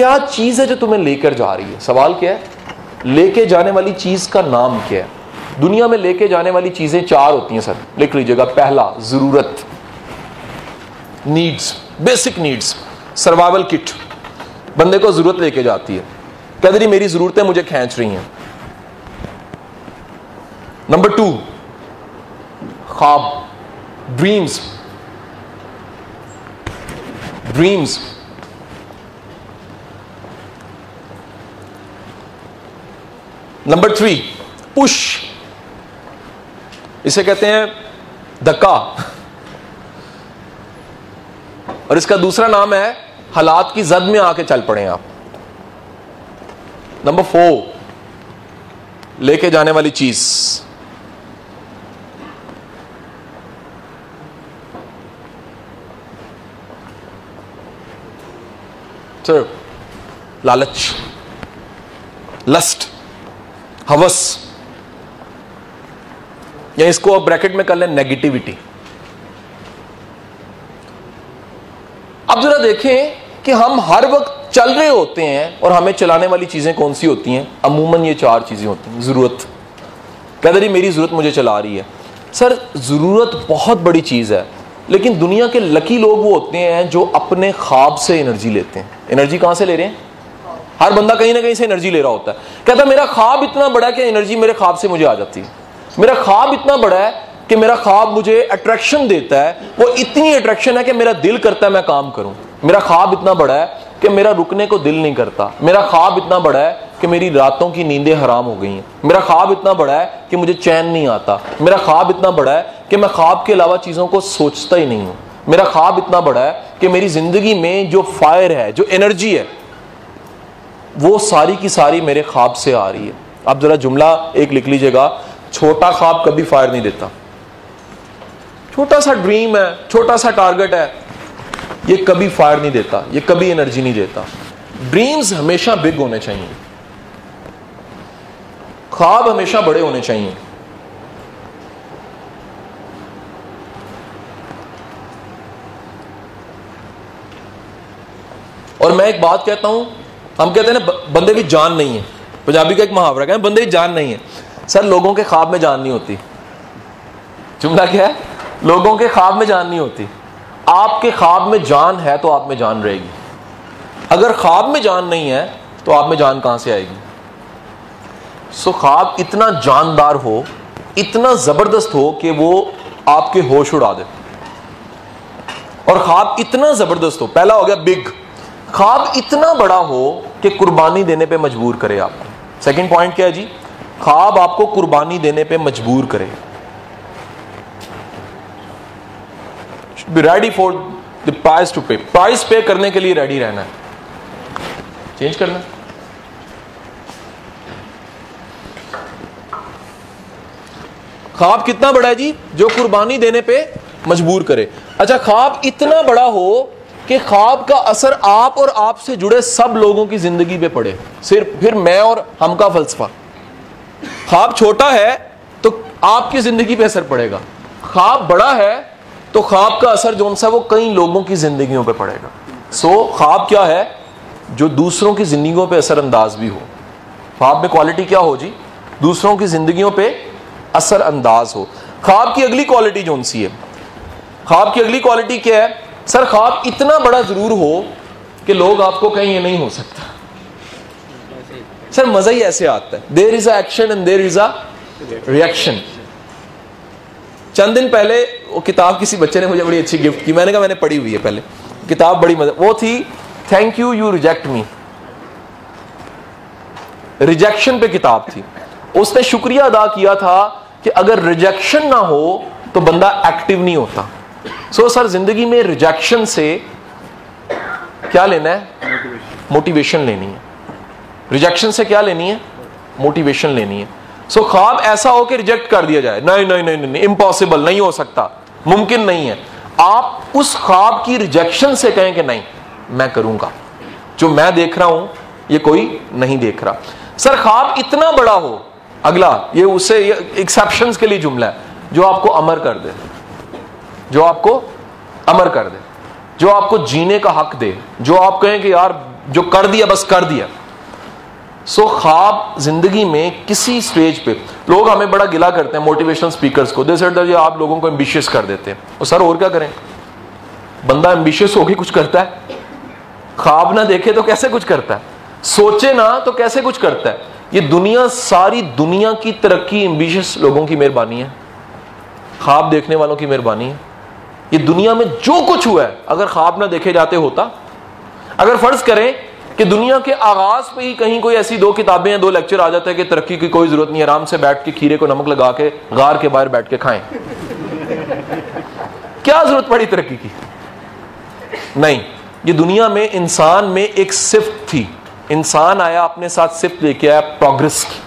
क्या चीज़ है जो तुम्हें लेकर जा रही है? सवाल क्या है? लेके जाने वाली चीज़ का नाम क्या है? दुनिया में लेके जाने वाली चीज़ें चार होती हैं, सर। लिख लीजिएगा, पहला, ज़रूरत। Needs, basic needs. Survival kit. बंदे को ज़रूरत लेके जाती है। कहते मेरी जरूरतें मुझे खींच रही हैं। नंबर टू, ख्वाब। Dreams. Dreams. Number three push इसे कहते हैं धक्का। और इसका दूसरा नाम है, हालात की जद में आके चल पड़े आप। नंबर फोर लेके जाने वाली चीज़। सर लालच। लस्ट हवस। या इसको आप ब्रैकेट में कर लें नेगेटिविटी अब जरा देखें कि हम हर वक्त चल रहे होते हैं और हमें चलाने वाली चीज़ें कौन सी होती हैं? अमूमन ये चार चीज़ें होती हैं। ज़रूरत। कहते रही मेरी ज़रूरत मुझे चला रही है। सर, ज़रूरत बहुत बड़ी चीज़ है। लेकिन दुनिया के लकी लोग वो होते हैं जो अपने ख्वाब से एनर्जी लेते हैं। एनर्जी कहाँ से ले रहे हैं? हर बंदा कहीं ना कहीं से एनर्जी ले रहा होता है। कहता मेरा ख्वाब इतना बड़ा है कि एनर्जी मेरे ख्वाब से मुझे आ जाती है। मेरा ख्वाब इतना बड़ा है कि मेरा ख्वाब मुझे अट्रैक्शन देता है। वो इतनी अट्रैक्शन है कि मेरा दिल करता है मैं काम करूँ। मेरा ख्वाब इतना बड़ा है कि मेरा रुकने को दिल नहीं करता। मेरा ख्वाब इतना बड़ा है कि मेरी रातों की नींदें हराम हो गई हैं। मेरा ख्वाब इतना बड़ा है कि मुझे चैन नहीं आता। मेरा ख्वाब इतना बड़ा है कि मैं ख्वाब के अलावा चीज़ों को सोचता ही नहीं हूँ। मेरा ख्वाब इतना बड़ा है कि मेरी ज़िंदगी में जो फायर है, जो एनर्जी है वो सारी की सारी मेरे ख्वाब से आ रही है। आप जरा जुमला एक लिख लीजिएगा। छोटा ख्वाब कभी फायर नहीं देता। छोटा सा ड्रीम है, छोटा सा टारगेट है, ये कभी फायर नहीं देता, ये कभी एनर्जी नहीं देता। ड्रीम्स हमेशा बिग होने चाहिए। ख्वाब हमेशा बड़े होने चाहिए। और मैं एक बात कहता हूँ हम कहते हैं ना बंदे की जान नहीं है। पंजाबी का एक मुहावरा कहते बंदे की जान नहीं है। सर, लोगों के ख्वाब में जान नहीं होती। जुमला क्या है? लोगों के ख्वाब में जान नहीं होती। आपके ख्वाब में जान है तो आप में जान रहेगी। अगर ख्वाब में जान नहीं है तो आप में जान कहाँ से आएगी? सो ख्वाब इतना जानदार हो, इतना ज़बरदस्त हो कि वो आपके होश उड़ा दे। और ख्वाब इतना ज़बरदस्त हो, पहला हो गया बिग। ख्वाब इतना बड़ा हो कि कुर्बानी देने पे मजबूर करे आपको सेकंड पॉइंट क्या है जी? ख्वाब आपको कुर्बानी देने पे मजबूर करे। Ready for the price to pay price pay करने के लिए रेडी रहना है। चेंज करना ख्वाब कितना बड़ा है जी? जो कुर्बानी देने पे मजबूर करे। अच्छा ख्वाब इतना बड़ा हो कि ख्वाब का असर आप और आपसे जुड़े सब लोगों की ज़िंदगी पे पड़े। सिर्फ़, फिर मैं और हम का फलसफा। ख्वाब छोटा है तो आपकी ज़िंदगी पे असर पड़ेगा। ख्वाब बड़ा है तो ख्वाब का असर जो सा वो कई लोगों की जिंदगियों पे पड़ेगा। सो ख्वाब क्या है? जो दूसरों की जिंदगियों पे असरअंदाज भी हो। ख्वाब में क्वालिटी क्या हो जी? दूसरों की जिंदगियों पे असर अंदाज हो। ख्वाब की अगली क्वालिटी जो सी है? ख्वाब की अगली क्वालिटी क्या है? सर, ख्वाब इतना बड़ा ज़रूर हो कि लोग आपको कहीं ये नहीं हो सकता। सर, मज़ा ही ऐसे आता है। There is action and there is a reaction चंद दिन पहले वो किताब किसी बच्चे ने मुझे बड़ी अच्छी गिफ्ट की। मैंने कहा, मैंने पढ़ी हुई है पहले। किताब बड़ी मज़ा वो थी thank you you reject me rejection पे किताब थी। उसने शुक्रिया अदा किया था कि अगर रिजेक्शन ना हो तो बंदा एक्टिव नहीं होता। सो सर ज़िंदगी में रिजेक्शन से क्या लेना है? मोटिवेशन लेनी है। रिजेक्शन से क्या लेनी है? मोटिवेशन लेनी है। सो so, ख्वाब ऐसा हो कि रिजेक्ट कर दिया जाए। नहीं नहीं नहीं नहीं इम्पॉसिबल नहीं हो सकता। मुमकिन नहीं है। आप उस ख्वाब की रिजेक्शन से कहें कि नहीं मैं करूँगा। जो मैं देख रहा हूँ ये कोई नहीं देख रहा। सर ख्वाब इतना बड़ा हो अगला ये उसे एक्सेप्शन के लिए जुमला है जो आपको अमर कर दे। जो आपको अमर कर दे, जो आपको जीने का हक दे, जो आप कहें कि यार, जो कर दिया, बस कर दिया। सो ख्वाब ज़िंदगी में किसी स्टेज पे, लोग हमें बड़ा गिला करते हैं मोटिवेशनल स्पीकर्स को। जैसे ये आप लोगों को एम्बिशियस कर देते हैं। और सर, और क्या करें? बंदा एम्बिशियस होके कुछ करता है? ख्वाब ना देखे तो कैसे कुछ करता है? सोचे ना तो कैसे कुछ करता है? ये दुनिया, सारी दुनिया की तरक्की एम्बिशियस लोगों की मेहरबानी है। ख्वाब देखने वालों की मेहरबानी है। ये दुनिया में जो कुछ हुआ है, अगर ख्वाब ना देखे जाते होता, अगर फ़र्ज़ करें कि दुनिया के आगाज़ पे ही कहीं कोई ऐसी दो किताबें हैं, दो लेक्चर आ जाता है कि तरक्की की कोई ज़रूरत नहीं आराम से बैठ के खीरे को नमक लगा के, गार के बाहर बैठ के खाएँ। क्या ज़रूरत पड़ी तरक्की की? नहीं। ये दुनिया में इंसान में एक सिफ्त थी। इंसान आया, अपने साथ सिफ्त लेके आया प्रोग्रेस की,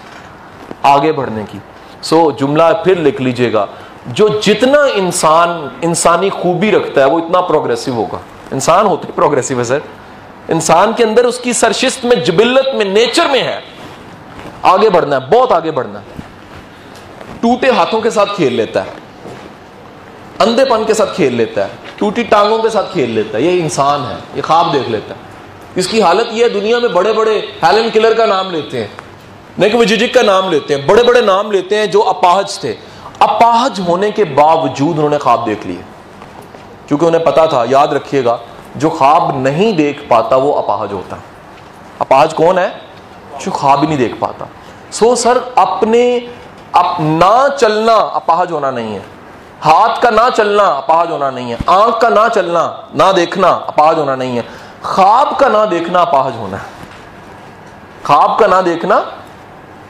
आगे बढ़ने की। सो जुमला फिर लिख लीजिएगा। जो जितना इंसान, इंसानी खूबी रखता है, वो इतना प्रोग्रेसिव होगा। इंसान होते प्रोग्रेसिव है सर इंसान के अंदर उसकी सरशिस्त में जबिल्लत में नेचर में है। आगे बढ़ना है, बहुत आगे बढ़ना है। टूटे हाथों के साथ खेल लेता है। अंधेपन के साथ खेल लेता है। टूटी टांगों के साथ खेल लेता है। ये इंसान है, ये ख्वाब देख लेता है। इसकी हालत ये है, दुनिया में बड़े बड़े हेलन किलर का नाम लेते हैं, नहीं विजिजिक का नाम लेते हैं बड़े बड़े नाम लेते हैं जो अपाहज थे। अपाहज होने के बावजूद उन्होंने ख्वाब देख लिए। क्योंकि उन्हें पता था, याद रखिएगा, जो ख्वाब नहीं देख पाता, वो अपाहज होता है। अपाहज कौन है? जो ख्वाब ही नहीं देख पाता। सो सर, अपने, अप, ना चलना अपाहज होना नहीं है। हाथ का ना चलना अपाहज होना नहीं है। आँख का ना चलना, ना देखना अपाहज होना नहीं है। ख्वाब का ना देखना अपाहज होना है। ख्वाब का ना देखना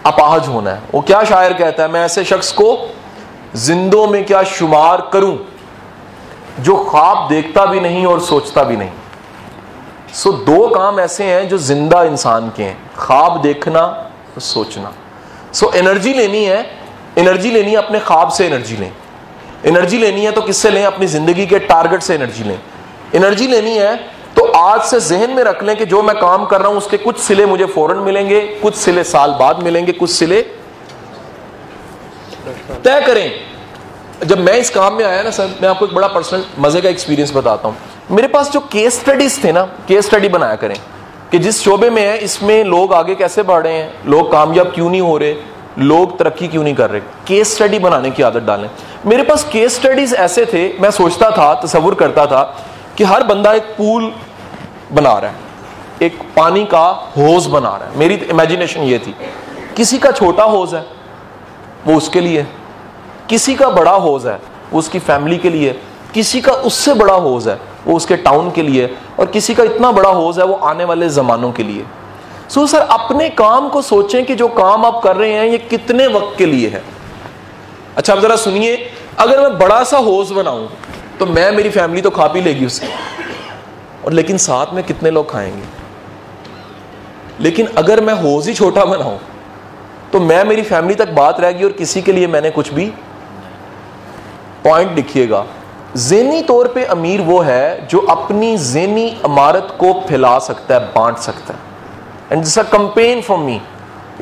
अपाहज होना है। वो क्या शायर कहता है? मैं ऐसे शख्स को जिंदों में क्या शुमार करूँ? जो ख्वाब देखता भी नहीं और सोचता भी नहीं। सो दो काम ऐसे हैं जो ज़िंदा इंसान के हैं। ख्वाब देखना और सोचना। सो एनर्जी लेनी है। एनर्जी लेनी है अपने ख्वाब से एनर्जी लें। एनर्जी लेनी है तो किससे लें? अपनी ज़िंदगी के टारगेट से एनर्जी लें। एनर्जी लेनी है तो आज से जहन में रख लें कि जो मैं काम कर रहा हूँ, उसके कुछ सिले मुझे फ़ौरन मिलेंगे, कुछ सिले साल बाद मिलेंगे, कुछ सिले तय करें। जब मैं इस काम में आया ना सर, मैं आपको एक बड़ा पर्सनल मज़े का एक्सपीरियंस बताता हूँ। मेरे पास जो केस स्टडीज़ थे ना केस स्टडी बनाया करें कि जिस शोबे में है, इसमें लोग आगे कैसे बढ़ रहे हैं, लोग कामयाब क्यों नहीं हो रहे, लोग तरक्की क्यों नहीं कर रहे? केस स्टडी बनाने की आदत डालें। मेरे पास केस स्टडीज़ ऐसे थे, मैं सोचता था, तस्वुर करता था कि हर बंदा एक पूल बना रहा है, एक पानी का होज बना रहा है। मेरी इमेजिनेशन ये थी। किसी का छोटा होज है वो उसके लिए किसी का बड़ा होज है वो उसकी फैमिली के लिए किसी का उससे बड़ा होज है वो उसके टाउन के लिए और किसी का इतना बड़ा होज है वो आने वाले जमानों के लिए सो so, सर अपने काम को सोचें कि जो काम आप कर रहे हैं ये कितने वक्त के लिए है? अच्छा आप जरा सुनिए अगर मैं बड़ा सा होज बनाऊँ तो मैं मेरी फैमिली तो खा पी लेगी उससे। और लेकिन साथ में कितने लोग खाएँगे? लेकिन अगर मैं होज ही छोटा बनाऊँ तो मैं मेरी फैमिली तक बात रहेगी और किसी के लिए मैंने कुछ भी पॉइंट लिखिएगा। जेनी तौर पे अमीर वो है जो अपनी जेनी इमारत को फैला सकता है, बांट सकता है। And this campaign for me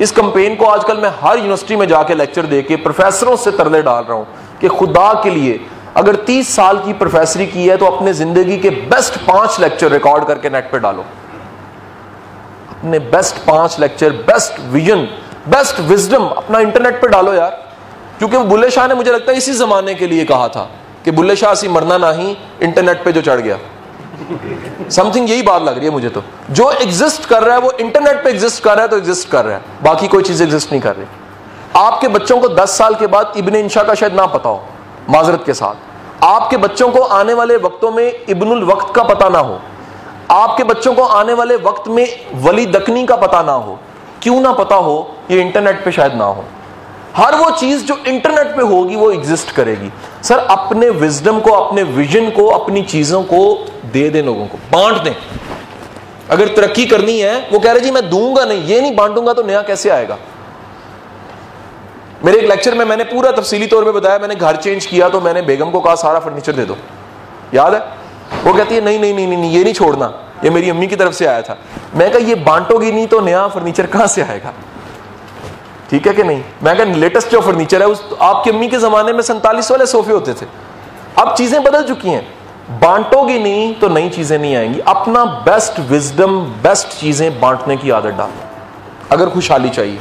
इस कंपेन को आजकल मैं हर यूनिवर्सिटी में जाके लेक्चर दे के प्रोफेसरों से तरले डाल रहा हूँ कि खुदा के लिए अगर 30 साल की प्रोफेसरी की है तो अपने ज़िंदगी के बेस्ट पाँच लेक्चर रिकॉर्ड करके नेट पे डालो। अपने बेस्ट पाँच lecture best vision best wisdom अपना इंटरनेट पे डालो यार। क्योंकि बुल्ले शाह ने मुझे लगता है इसी जमाने के लिए कहा था कि बुल्ले शाह सी मरना ना ही इंटरनेट पे जो चढ़ गया। समथिंग यही बात लग रही है मुझे तो। जो एग्जिस्ट कर रहा है, वो इंटरनेट पे एग्जिस्ट कर रहा है तो एग्जिस्ट कर रहा है। बाकी कोई चीज़ एग्जिस्ट नहीं कर रही। आपके बच्चों को 10 साल के बाद इब्ने इंशा का शायद ना पता हो, माजरत के साथ। आपके बच्चों को आने वाले वक्तों में इब्नुल वक्त का पता ना हो। आपके बच्चों को आने वाले वक्त में वली दकनी का पता ना हो। क्यों ना पता हो, ये इंटरनेट पे शायद ना हो। हर वो चीज़ जो इंटरनेट पे होगी, वो एग्जिस्ट करेगी। सर, अपने विजडम को, अपने विजन को, अपनी चीज़ों को दे दें लोगों को। बांट दें। अगर तरक्की करनी है, वो कह रहे, जी, मैं दूँगा नहीं। ये नहीं बांटूँगा तो नया कैसे आएगा? मेरे एक लेक्चर में मैंने पूरा तफसीली तौर पर बताया, मैंने घर चेंज किया तो मैंने बेगम को कहा, सारा फर्नीचर दे दो। याद है? वो कहती है नहीं नहीं नहीं नहीं, ये नहीं छोड़ना। ये मेरी अम्मी की तरफ़ से आया था। मैं कहा, ये बांटोगी नहीं तो नया फर्नीचर कहाँ से आएगा? ठीक है कि नहीं? मैं कहा, लेटेस्ट जो फर्नीचर है, उस आपकी अम्मी के जमाने में सैंतालीस वाले सोफे होते थे। अब चीज़ें बदल चुकी हैं। बांटोगे नहीं तो नई चीज़ें नहीं आएँगी। अपना बेस्ट विजडम बेस्ट चीज़ें बांटने की आदत डालो। अगर खुशहाली चाहिए।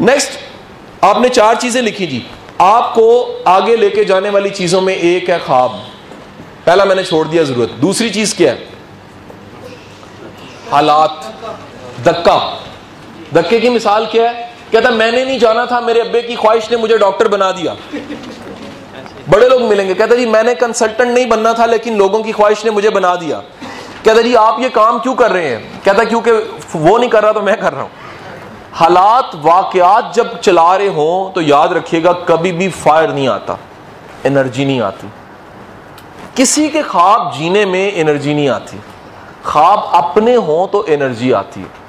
नेक्स्ट आपने चार चीज़ें लिखी जी। आपको आगे लेके जाने वाली चीज़ों में एक है ख्वाब। पहला मैंने छोड़ दिया ज़रूरत। दूसरी चीज़ क्या है? हालात, धक्का। धक्के की मिसाल क्या है? कहता, मैंने नहीं जाना था, मेरे अब्बे की ख्वाहिश ने मुझे डॉक्टर बना दिया। बड़े लोग मिलेंगे। कहता, जी, मैंने कंसल्टेंट नहीं बनना था, लेकिन लोगों की ख्वाहिश ने मुझे बना दिया। कहता, जी, आप ये काम क्यों कर रहे हैं? कहता, क्योंकि वो नहीं कर रहा तो मैं कर रहा हूँ। हालात, वाकयात जब चला रहे हो तो याद रखिएगा, कभी भी फायर नहीं आता एनर्जी नहीं आती। किसी के ख्वाब जीने में एनर्जी नहीं आती। ख्वाब अपने हो तो एनर्जी आती है।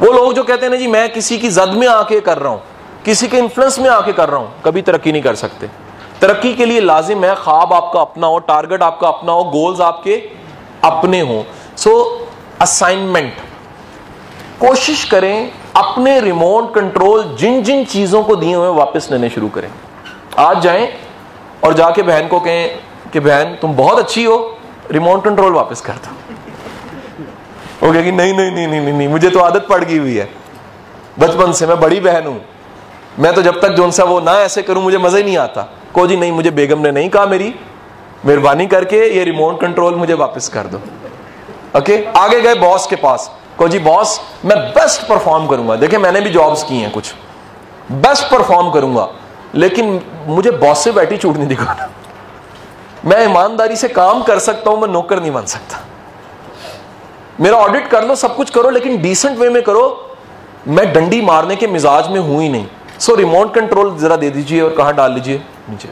वो लोग जो कहते हैं ना जी, मैं किसी की जद में आके कर रहा हूँ, किसी के इन्फ्लुएंस में आके कर रहा हूँ, कभी तरक्की नहीं कर सकते। तरक्की के लिए लाजिम है, ख्वाब आपका अपना हो टारगेट आपका अपना हो गोल्स आपके अपने हो। सो असाइनमेंट कोशिश करें अपने रिमोट कंट्रोल जिन जिन चीज़ों को दिए हुए वापस लेने शुरू करें। आज जाएँ और जाके बहन को कहें कि बहन, तुम बहुत अच्छी हो रिमोट कंट्रोल वापस कर दो। वो कहेगी, नहीं नहीं नहीं नहीं नहीं मुझे तो आदत पड़ गई हुई है। बचपन से मैं बड़ी बहन हूँ। मैं तो जब तक जो सा वो ना ऐसे करूँ, मुझे मज़ा ही नहीं आता। को जी, नहीं, मुझे बेगम ने नहीं कहा मेरी। मेहरबानी करके ये रिमोट कंट्रोल मुझे वापस कर दो। ओके आगे गए बॉस के पास। को जी बॉस मैं बेस्ट परफॉर्म करूँगा। देखिए मैंने भी जॉब्स की हैं कुछ। बेस्ट परफॉर्म करूँगा। लेकिन मुझे बॉस से बैठी चूट नहीं दिखाना। मैं ईमानदारी से काम कर सकता हूँ, मैं नौकर नहीं बन सकता। मेरा ऑडिट कर लो, सब कुछ करो, लेकिन डिसेंट वे में करो। मैं डंडी मारने के मिजाज में हूँ ही नहीं। सो रिमोट कंट्रोल जरा दे दीजिए और कहा डाल लीजिए? नीचे।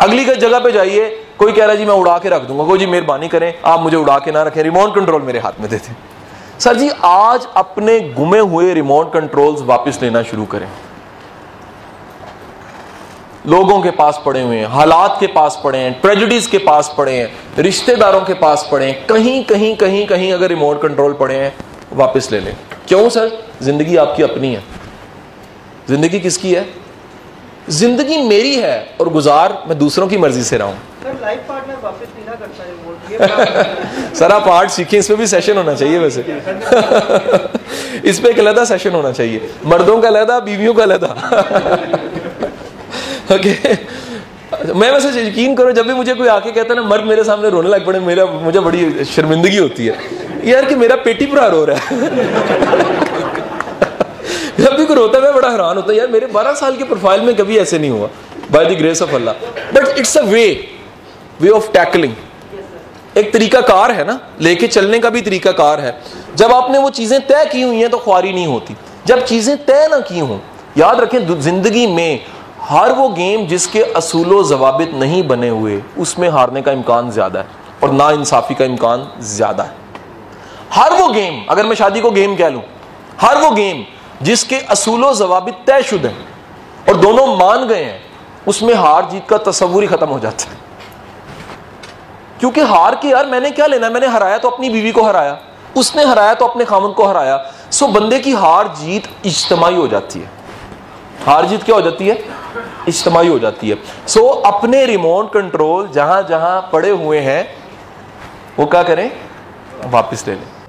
अगली जगह पे जाइए। कोई कह रहा है, जी, मैं उड़ा के रख दूँगा। कोई जी, मेहरबानी करें। आप मुझे उड़ा के ना रखें। रिमोट कंट्रोल मेरे हाथ में देते सर जी, आज अपने गुमे हुए रिमोट कंट्रोल्स वापस लेना शुरू करें। लोगों के पास पड़े हुए हैं हालात के पास पड़े हैं ट्रेजिडीज के पास पड़े हैं रिश्तेदारों के पास पड़े हैं कहीं कहीं कहीं कहीं अगर रिमोट कंट्रोल पड़े हैं वापस ले लें। क्यों सर? ज़िंदगी आपकी अपनी है। ज़िंदगी किसकी है? ज़िंदगी मेरी है और गुजार मैं दूसरों की मर्ज़ी से रहा हूँ। सर आप आर्ट सीखें इस पे भी सेशन होना चाहिए वैसे। इस पर एक अलहदा सेशन होना चाहिए। मर्दों का अलहदा बीवियों का अलहदा। ओके मैं वैसे यकीन करो, जब भी मुझे कोई आके कहता है ना, मर्द मेरे सामने रोने लग पड़े, मेरा, मुझे बड़ी शर्मिंदगी होती है। यार कि मेरा पेटी पूरा रो रहा है। जब भी कोई रोता है, मैं बड़ा हैरान होता है, यार मेरे 12 साल के प्रोफ़ाइल में कभी ऐसे नहीं हुआ by the grace of Allah but it's a way way of tackling एक तरीका कार है ना, लेके चलने का भी तरीका कार है। जब आपने वो चीज़ें तय की हुई हैं तो ख्वारी नहीं होती। जब चीज़ें तय ना की हों, याद रखें, ज़िंदगी में हर वो गेम जिसके असूलो जवाबित नहीं बने हुए, उसमें हारने का इम्कान ज़्यादा है और ना इंसाफी का इम्कान ज़्यादा है। हर वो गेम, अगर मैं शादी को गेम कह लू, हर वो गेम जिसके असूलो जवाबित तयशुद हैं और दोनों मान गए हैं, उसमें हार जीत का तस्वूर ही खत्म हो जाता है। क्योंकि हार के, यार मैंने क्या लेना मैंने हराया तो अपनी बीवी को हराया, उसने हराया तो अपने खामन को हराया, सो बंदे की हार जीत इज्तमाही हो जाती है। हार जीत क्या हो जाती है? इज्तमाही हो जाती है। सो so, अपने रिमोट कंट्रोल जहाँ जहाँ पड़े हुए हैं वो क्या करें? वापिस ले लें।